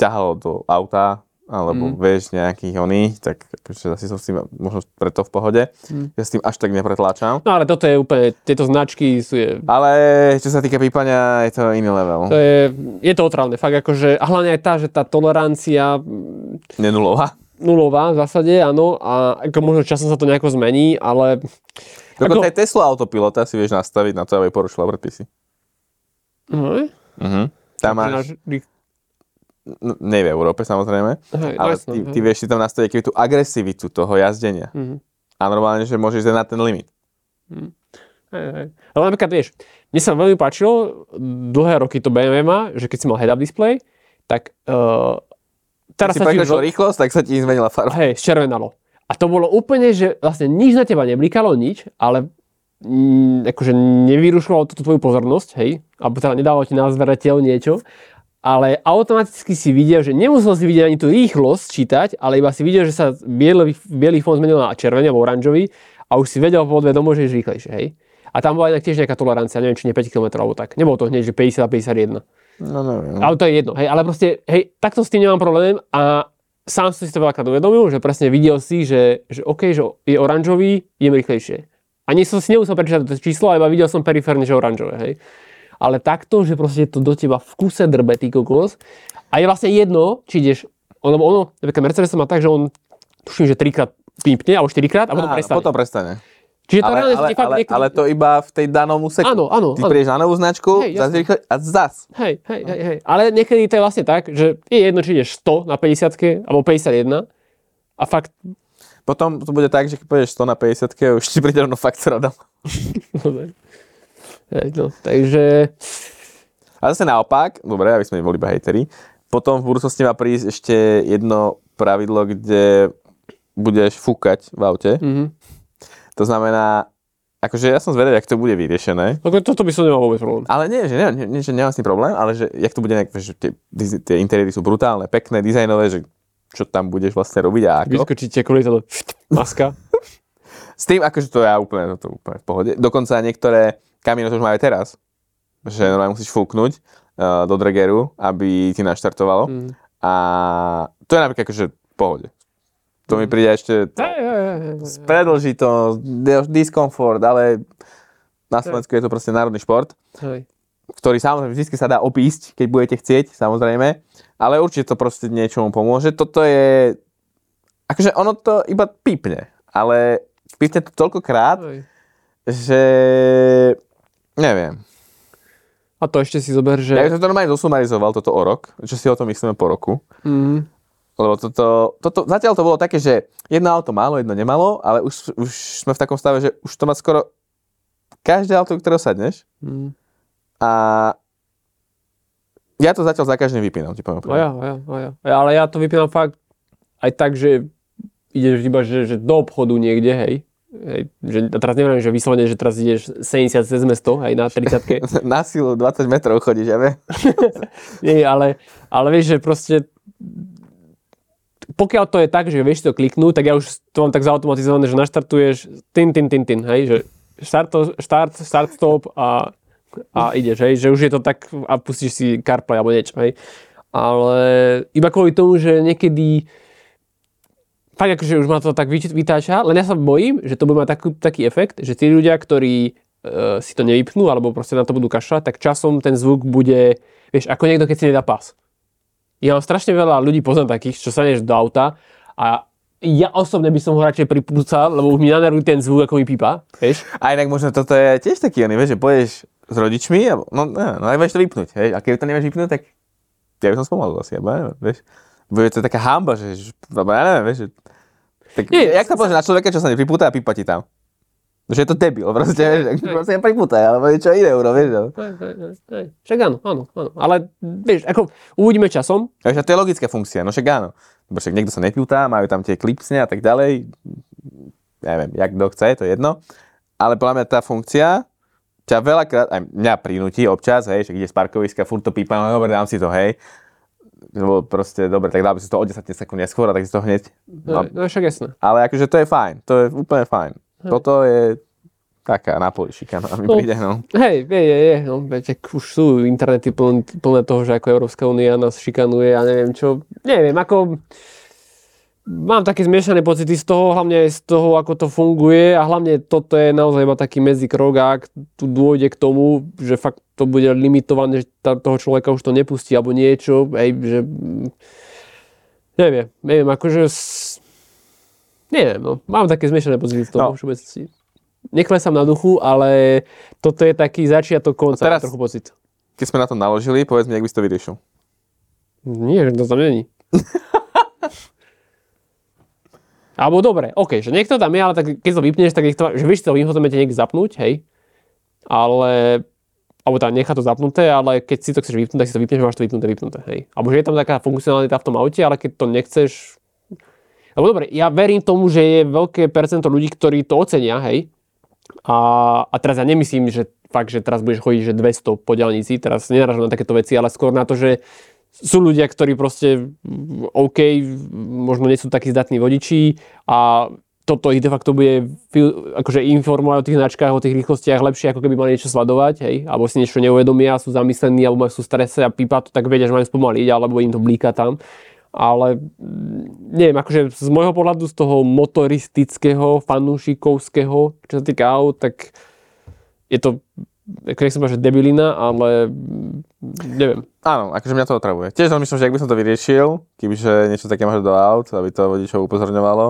ťahalo do auta, alebo mm. vieš, nejakých oných, tak akože zase som s tým možno preto v pohode. Mm. Ja s tým až tak nepretláčam. No ale toto je úplne, tieto značky sú, je, Ale čo sa týka pípania, je to iný level. to je, je to otrávne, fakt akože, a hlavne aj tá, že tá tolerancia Nenulová. Nulová v zásade, áno, a ako možno časom sa to nejako zmení, ale Dokonca Ako- aj Tesla autopilota si vieš nastaviť na to, aby porušila predpisy. no, Uh-huh. Tam máš, máš... n- nie v Európe samozrejme, Hej, ale jasné, ty, hej. ty vieš si tam nastaviť aký tú agresivitu toho jazdenia. Mhm. A normálne, že môžeš ísť na ten limit. Hej, hej. Ale napríklad, vieš, mne sa veľmi páčilo, dlhé roky to BMW má, že keď si mal head-up display, tak uh, teraz Si sa ti už, rýchlosť, tak sa ti zmenila farba. hej, červenalo. A to bolo úplne, že vlastne nič na teba neblikalo, nič, ale mm, akože nevyrušovalo tú tvoju pozornosť, hej, alebo teda nedávalo ti na zverateľ niečo, ale automaticky si videl, že nemusel si vidieť ani tú rýchlosť čítať, ale iba si videl, že sa biely, biely fond zmenil na červený alebo oranžový a už si vedel podvedomo, že je rýchlejšie, hej. A tam bola inak tiež nejaká tolerancia, neviem, či nie 5 km alebo tak. Nebolo to hneď, že 50 a 51. No, neviem. Ale to je jedno, hej, ale proste, hej, takto s tým nemám problém a sám som si to veľakrát uvedomil, že presne videl si, že, že OK, že je oranžový, idem rýchlejšie. A nie som si nemusel prečítať to číslo, ale iba videl som periférne, že oranžové, hej. Ale takto, že proste to do teba v kuse drbe, ty kokos. A je vlastne jedno, či ideš, lebo ono, napríklad Mercedes má tak, že on, tuším, že trikrát pípne, alebo štyrikrát a potom Áno, prestane. potom prestane. Čiže to Ale, ale, fakt ale, niekedy- ale to iba v tej danom úseku. Áno, áno, Ty áno. prídeš na novú značku, Hej, zase rýchle a zas. Hej, hej, hej, hej. Ale niekedy to je vlastne tak, že je jedno, či ideš 100 na 50 alebo 51 a fakt Potom to bude tak, že keď pôjdeš 100 na 50 už ti príde rovno faktora dom. Hej, no, takže... A zase naopak, dobre, aby sme neboli iba hejteri, potom v budúcnosti má prísť ešte jedno pravidlo, kde budeš fúkať v aute. Mhm. To znamená, akože ja som zvedavý, jak to bude vyriešené. Ako toto by som nemal vôbec problém. Ale nie, že, ne, nie, že nemám s tým problém, ale že jak to bude, nejak, že tie, tie interiéry sú brutálne, pekné, dizajnové, že čo tam budeš vlastne robiť a ako. Vyskočíte kvôli to maska. S tým, akože to ja úplne, to úplne v pohode. Dokonca niektoré kamiony to už majú aj teraz, že normálne musíš fúknuť uh, do drageru, aby ti naštartovalo. Mm. A to je napríklad akože v pohode. To mi príde ešte, predlží to, diskomfort, ale na Slovensku je to proste národný šport, Hej. ktorý samozrejme vždy sa dá opísť, keď budete chcieť, samozrejme, ale určite to proste niečomu pomôže. Toto je, akože ono to iba pípne, ale pípne to toľkokrát, Hej. že neviem. A to ešte si zober, že... Ja by som to normálne zosumarizoval toto o rok, čo si o tom myslíme po roku. Mm, Lebo toto, toto, zatiaľ to bolo také, že jedno auto málo, jedno nemalo, ale už, už sme v takom stave, že už to má skoro každé auto, do ktorého sadneš. mm. A ja to zatiaľ za každým vypínam, ti poviem. Ja, ja, ja. Ale ja to vypínam fakt aj tak, že ideš iba, že, že do obchodu niekde, hej. hej že, a teraz neviem, že vyslovene, že teraz ideš 70 cez mesto, hej, na 30 Na silu 20 metrov chodíš, ja viem. Nie, ale, ale vieš, že proste pokiaľ to je tak, že vieš to kliknúť, tak ja už to mám tak zautomatizované, že naštartuješ tin, tin, tin, tin, hej, že start, start, start stop a, a ideš, hej, že už je to tak a pustíš si CarPlay alebo niečo, hej. Ale iba kvôli tomu, že niekedy fakt akože už ma to tak vytáča, len ja sa bojím, že to bude mať takú, taký efekt, že tí ľudia, ktorí e, si to nevypnú alebo proste na to budú kašľať, tak časom ten zvuk bude, vieš, ako niekto, keď si nedá pas. Ja mám strašne veľa ľudí poznám takých, čo sa než do auta a ja osobne by som ho radšej pripúcal, lebo už mi nanervuje ten zvuk, ako mi pípa, vieš. A inak možno toto je tiež taký oný, vieš, že pôjdeš s rodičmi, a, no, no, no aj vieš to vypnúť, hej, a keď to nevieš vypnúť, tak ja by som spomalil asi, ja neviem, vieš. Bude to taká hamba, že, že lebo ja neviem, vieš, že, tak, Nie, jak to povieš na človeka, čo sa nepripúta a pípa ti tam? Že je to debil, proste, vieš, tak hej. proste nepripútaj, alebo niečo iné, uro, vieš, no. Hej, hej, hej, hej. Však áno, áno, áno. Ale vieš, ako uvidíme časom. Vieš, a to je logická funkcia, no však áno. Lebo však niekto sa nepúta, majú tam tie klipsne a tak ďalej. Neviem, jak kto chce, to je jedno. Ale podľa mňa tá funkcia ťa veľakrát, aj mňa prinúti občas, hej, však ide z parkoviska, furt to pípa, no dobre, dám si to, hej. Lebo proste, dobre, tak dám si to o 10 sekúnd neskôr a tak si to hneď. No, no však jasné. ale akože to je fajn, to je úplne fajn. Toto je taká napoli šikana, mi No. príde, no. Hej, je, je, je. No, ak už sú internety plné, plné toho, že ako Európska únia nás šikanuje a neviem čo. Neviem, ako... Mám také zmiešané pocity z toho, hlavne aj z toho, ako to funguje a hlavne toto je naozaj iba taký medzikrok a ak tu dôjde k tomu, že fakt to bude limitované, že toho človeka už to nepustí alebo niečo, hej, že... Neviem, neviem, akože... Neviem, no. Mám také zmiešané pocity z toho No. no. všeobecnosti. Neklesám na duchu, ale toto je taký začiatok konca, A teraz- trochu pocit. Keď sme na to naložili, povedz mi, jak by si to vyriešil. Nie, to tam není. Alebo dobre, OK, že niekto tam je, ale tak keď to vypneš, tak niekto, že vieš si to v infozamete niekde zapnúť, hej, ale, alebo tam nechá to zapnuté, ale keď si to chceš vypnúť, tak si to vypneš, máš to vypnuté, vypnuté, hej. Alebo že je tam taká funkcionalita v tom aute, ale keď to nechceš, alebo dobre, ja verím tomu, že je veľké percento ľudí, ktorí to ocenia, hej, a, a teraz ja nemyslím, že fakt, že teraz budeš chodiť, že 200 po diaľnici, teraz nenarážam na takéto veci, ale skôr na to, že sú ľudia, ktorí proste mm, OK, možno nie sú takí zdatní vodiči a toto ich de facto bude akože informovať o tých značkách, o tých rýchlostiach lepšie, ako keby mali niečo sledovať, hej, alebo si niečo neuvedomia, sú zamyslení, alebo sú strese a pípa to, tak vedia, že majú spomaliť, alebo im to blíka tam. Ale mm, neviem, akože z môjho pohľadu, z toho motoristického, fanúšikovského, čo sa týka aut, tak je to, ako nechcem povedať, že debilina, ale mm, neviem. Áno, akože mňa to otravuje. Tiež myslím, že ak by som to vyriešil, kebyže niečo také máš do aut, aby to vodičov upozorňovalo.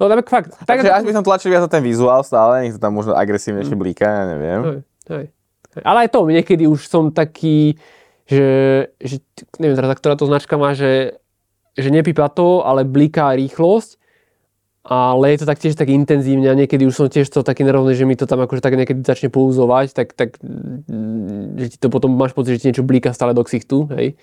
No tak fakt. Tak, Takže až by som tlačil viac na ten vizuál stále, nech to tam možno agresívnejšie blíka, ja neviem. Hej, hej. Ale aj to, niekedy už som taký, že, že neviem teraz, ktorá to značka má, že, že nepípa to, ale bliká rýchlosť, ale je to tak tiež tak intenzívne a niekedy už som tiež to taký nerovný, že mi to tam akože tak niekedy začne pouzovať, tak, tak mm, že ti to potom máš pocit, že ti niečo blíka stále do ksichtu, hej.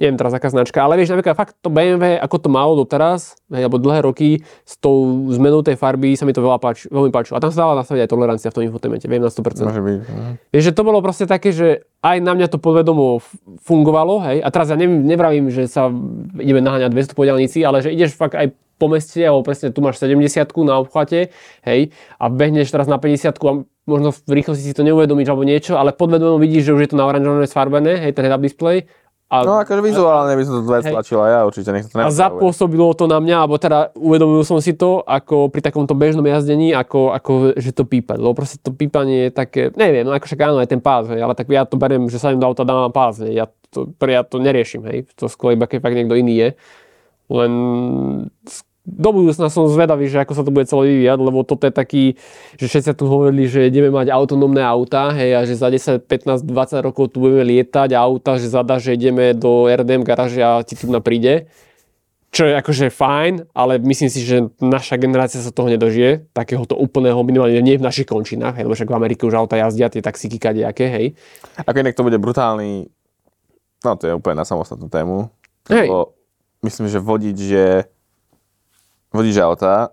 Neviem teraz aká značka, ale vieš, napríklad fakt to BMW, ako to malo doteraz, hej, alebo dlhé roky, s tou zmenou tej farby sa mi to veľa páči, veľmi páčilo. A tam sa dala nastaviť aj tolerancia v tom infotainmente, viem na 100%. Môže byť. mhm. Vieš, že to bolo proste také, že aj na mňa to podvedomo fungovalo, hej, a teraz ja neviem, nevravím, že sa ideme naháňať 200 po diaľnici, ale že ideš fakt aj po meste, alebo presne tu máš 70 na obchvate, hej, a behneš teraz na 50 a možno v rýchlosti si to neuvedomíš alebo niečo, ale podvedomo vidíš, že už je to na oranžované sfarbené, hej, ten head-up display. A, No akože vizuálne by som to tlačil a ja určite nech to a zapôsobilo to na mňa, alebo teda uvedomil som si to, ako pri takomto bežnom jazdení, ako, ako že to pípa. Lebo proste to pípanie je také, neviem, no ako však áno, aj ten pás, hej, ale tak ja to beriem, že sa im do auta dávam pás, hej, ja to, ja to neriešim, hej, to skôr iba keď fakt niekto iný je. Len do budúcna som zvedavý, že ako sa to bude celé vyvíjať, lebo toto je taký, že všetci tu hovorili, že ideme mať autonómne auta, hej, a že za 10, 15, 20 rokov tu budeme lietať auta, že zada, že ideme do RDM garáže a ti tu na príde. Čo je akože fajn, ale myslím si, že naša generácia sa toho nedožije, takéhoto úplného minimálne nie v našich končinách, hej, lebo však v Amerike už auta jazdia, tie taxíky kadejaké, hej. Ako inak to bude brutálny, no to je úplne na samostatnú tému. Hej. Myslím, že vodič je, vodič auta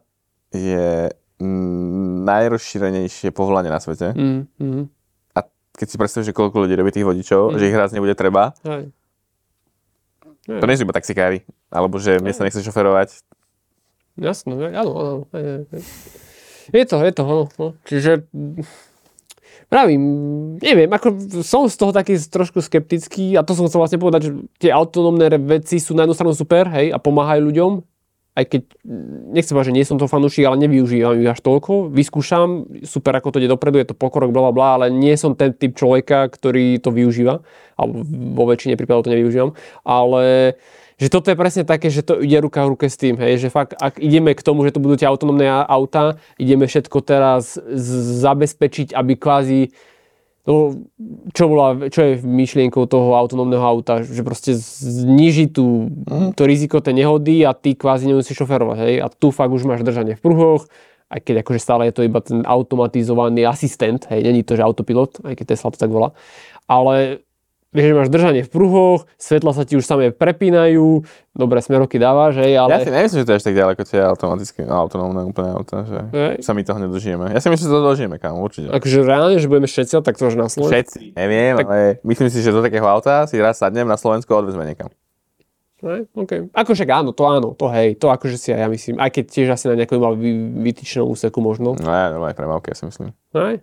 je najrozšírenejšie povolanie na svete. Mm, mm, A keď si predstavíš, že koľko ľudí robí tých vodičov, Mm. že ich raz nebude treba, hej. to nie sú iba taxikári, alebo že mne sa nechce šoferovať. Jasno, hej, áno, áno. Je to, je to, no, no. Čiže pravím, neviem, ako som z toho taký trošku skeptický a to som chcel vlastne povedať, že tie autonómne veci sú na jednu stranu super, hej, a pomáhajú ľuďom, aj keď, mm, nechcem povedať, že nie som to fanúšik, ale nevyužívam ich až toľko. Vyskúšam, super, ako to ide dopredu, je to pokrok, bla, bla, ale nie som ten typ človeka, ktorý to využíva, alebo vo väčšine prípadov to nevyužívam, ale že toto je presne také, že to ide ruka v ruke s tým, hej, že fakt, ak ideme k tomu, že to budú tie autonómne auta, ideme všetko teraz zabezpečiť, aby kvázi to, čo, bola, čo je myšlienkou toho autonómneho auta, že proste zniží tú, to riziko tej nehody a ty kvázi nemusíš šoferovať, hej, a tu fakt už máš držanie v pruhoch, aj keď akože stále je to iba ten automatizovaný asistent, hej, není to, že autopilot, aj keď Tesla to tak volá, ale vieš, že máš držanie v pruhoch, svetla sa ti už samé prepínajú, dobre, smeroky dávaš, hej, ale... Ja si nemyslím, že to je až tak ďaleko tie automatické, no, autonómne úplne auta, že Hej. sa my toho nedožijeme. Ja si myslím, že to dožijeme, kámo, určite. Akože reálne, že budeme všetci, tak to už na Slovensku. Všetci. Neviem, Tak- ale myslím si, že do takého auta si raz sadnem na Slovensku a odvezme niekam. Hej, okay. Ako však áno, to áno, to hej, to akože si aj ja myslím, aj keď tiež asi na nejakom iba vy- vytýčenom úseku možno. No ja, normálne premávky, ja si myslím. Hej?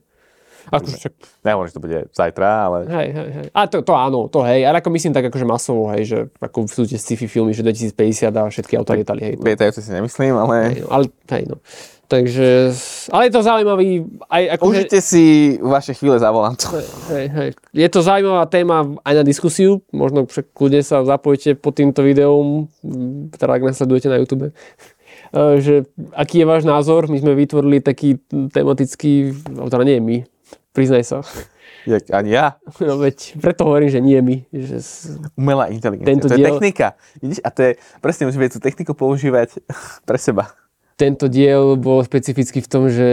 Akože však, Nehovorím, že to bude zajtra, ale hej, hej, hej. A to, to áno, to hej, ale ako myslím tak akože masovo, hej, že ako sú tie sci-fi filmy, že 2050 a všetky auta lietali, hej. No, lietajúce si nemyslím, ale hej, no, ale, hej, no. Takže, ale je to zaujímavý, aj akože... užite si vaše chvíle za volantom. Hej, hej. Je to zaujímavá téma aj na diskusiu, možno však kľudne sa zapojte pod týmto videom, teda ak nás sledujete na YouTube, Eh, že aký je váš názor, my sme vytvorili taký tematický, alebo teda nie my, priznaj sa, Jak, ani ja. no veď preto hovorím, že nie my, že Umelá inteligencia. Tento to je diel- technika. Vidíš? A to je, presne musíme tú techniku používať pre seba. tento diel bol specificky v tom, že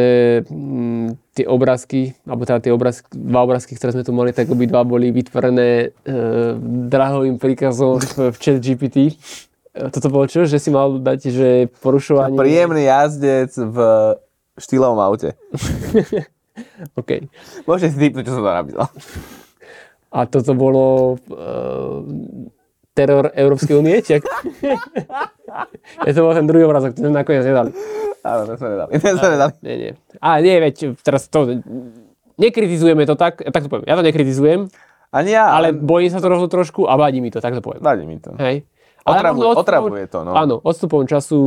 mm, tie obrázky, alebo teda tie obrázky, dva obrázky, ktoré sme tu mali, tak obidva boli vytvorené e, drahovým príkazom v, v chat GPT. Toto bolo čo? Že si mal dať, že porušovanie... Príjemný jazdec v štýlovom aute. OK. Môžete si typnúť, čo som tam napísal. A toto bolo e, teror Európskej únie? Či ak... ja to bol ten druhý obrázok, to sme nakoniec nedali. Áno, to sme nedali. To sme nedali. Nie, nie. A nie, veď teraz to... Nekritizujeme to tak, tak to poviem. Ja to nekritizujem, Ani ja, ale bojím sa to trošku a vadí mi to, tak to poviem. vadí mi to. Hej. Otravuje- možno otravuje to, no. Áno, odstupom času,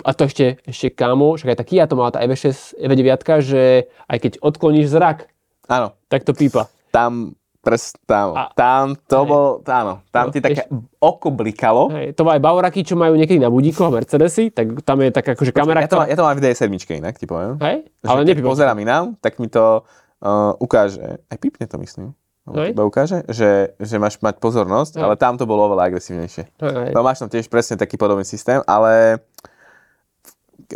a to ešte, ešte kámo, však aj taký ja to mal, tá E EV6, EV9, že aj keď odkloníš zrak, Áno, tak to pípa. tam, pres, tam, A- tam to hej. bol, áno, tam No, ti také oko blikalo. Hej, to má aj Bauraky, čo majú niekedy na budíkoch Mercedesy, tak tam je taká akože kamera, Ja to, mám, ja to mám v D7 inak, ti poviem. Hej, ale keď nepípa. pozerám inám, tak mi to uh, ukáže, aj pípne to myslím, Hej. ukáže, že, že máš mať pozornosť, Hej. ale tam to bolo oveľa agresívnejšie. Hej. No máš tam tiež presne taký podobný systém, ale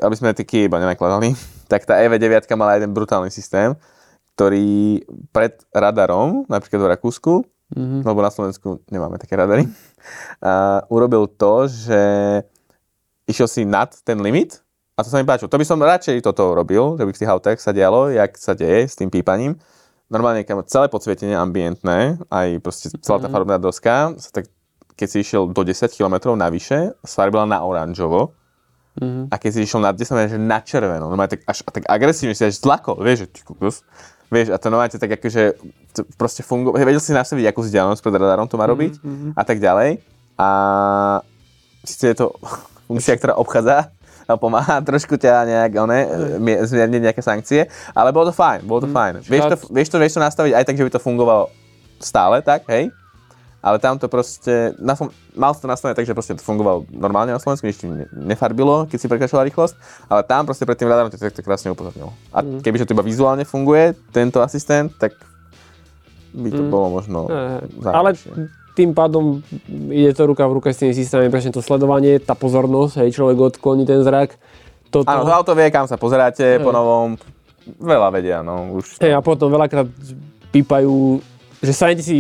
aby sme taký iba nenakladali, tak tá EV9 mala jeden brutálny systém, ktorý pred radarom, napríklad v Rakúsku, mm-hmm. lebo na Slovensku nemáme také radary, uh, urobil to, že išiel si nad ten limit a to sa mi páčilo. To by som radšej toto robil, že by v tých autách sa dialo, jak sa deje s tým pípaním. Normálne celé podsvietenie ambientné, aj proste celá tá farebná doska, sa tak, keď si išiel do 10 km navyše, sfarbila na oranžovo. Mm-hmm. A keď si išiel na 10, že na červeno. Normálne tak, až tak agresívne si až zlako, vieš, že ty kukus. Vieš, a to normálne tak akože proste funguje. Vedel si nastaviť, akú vzdialenosť pred radarom to má robiť mm-hmm. a tak ďalej. A síce je to funkcia, ktorá obchádza pomáha trošku ťa nejak, one, zmierniť nejaké sankcie, ale bolo to fajn, bolo to mm, fajn. Vieš to, vieš, to, vieš to nastaviť aj tak, že by to fungovalo stále tak, hej? Ale tam to proste, na, mal to nastavené tak, že proste to fungovalo normálne na Slovensku, nič nefarbilo, keď si prekračoval rýchlosť, ale tam proste pred tým radarom to, to krásne upozornilo. A mm. kebyže to iba vizuálne funguje, tento asistent, tak by to mm. bolo možno e, Ale tým pádom ide to ruka v ruke s tými systémami, presne to sledovanie, tá pozornosť, hej, človek odkloní ten zrak. Toto... Áno, to auto vie, kam sa pozeráte hej. po novom, veľa vedia, no už. Hej, a potom veľakrát pípajú, že sadnete si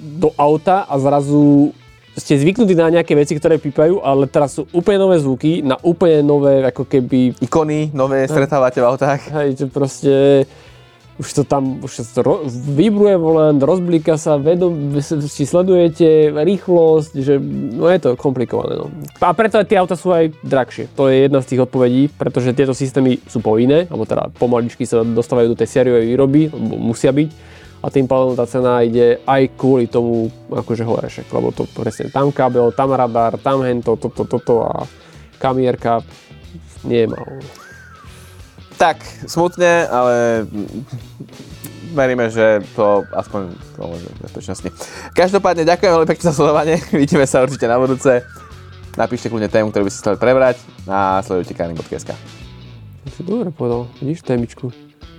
do auta a zrazu ste zvyknutí na nejaké veci, ktoré pípajú, ale teraz sú úplne nové zvuky, na úplne nové, ako keby... Ikony, nové stretávate v autách. Hej, že proste už to tam, už to ro, vybruje volant, rozblíka sa, vedom, si sledujete rýchlosť, že no je to komplikované. No. A preto aj tie auta sú aj drahšie. To je jedna z tých odpovedí, pretože tieto systémy sú povinné, alebo teda pomaličky sa dostávajú do tej sériovej výroby, musia byť. A tým pádom tá cena ide aj kvôli tomu akože horešek, lebo to presne tam kábel, tam radar, tam hento, toto, toto to, a kamierka nie je malo. Tak, smutne, ale veríme, že to aspoň pomôže bezpečnosti. Každopádne ďakujem veľmi pekne za sledovanie, vidíme sa určite na budúce. Napíšte kľudne tému, ktorú by ste chceli prebrať a sledujte Karin.sk. Si dobre povedal, vidíš témičku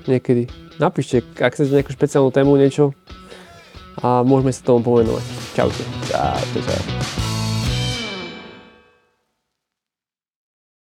niekedy. Napíšte, ak chcete nejakú špeciálnu tému, niečo a môžeme sa tomu pomenovať. Čaute. Čaute, čaute.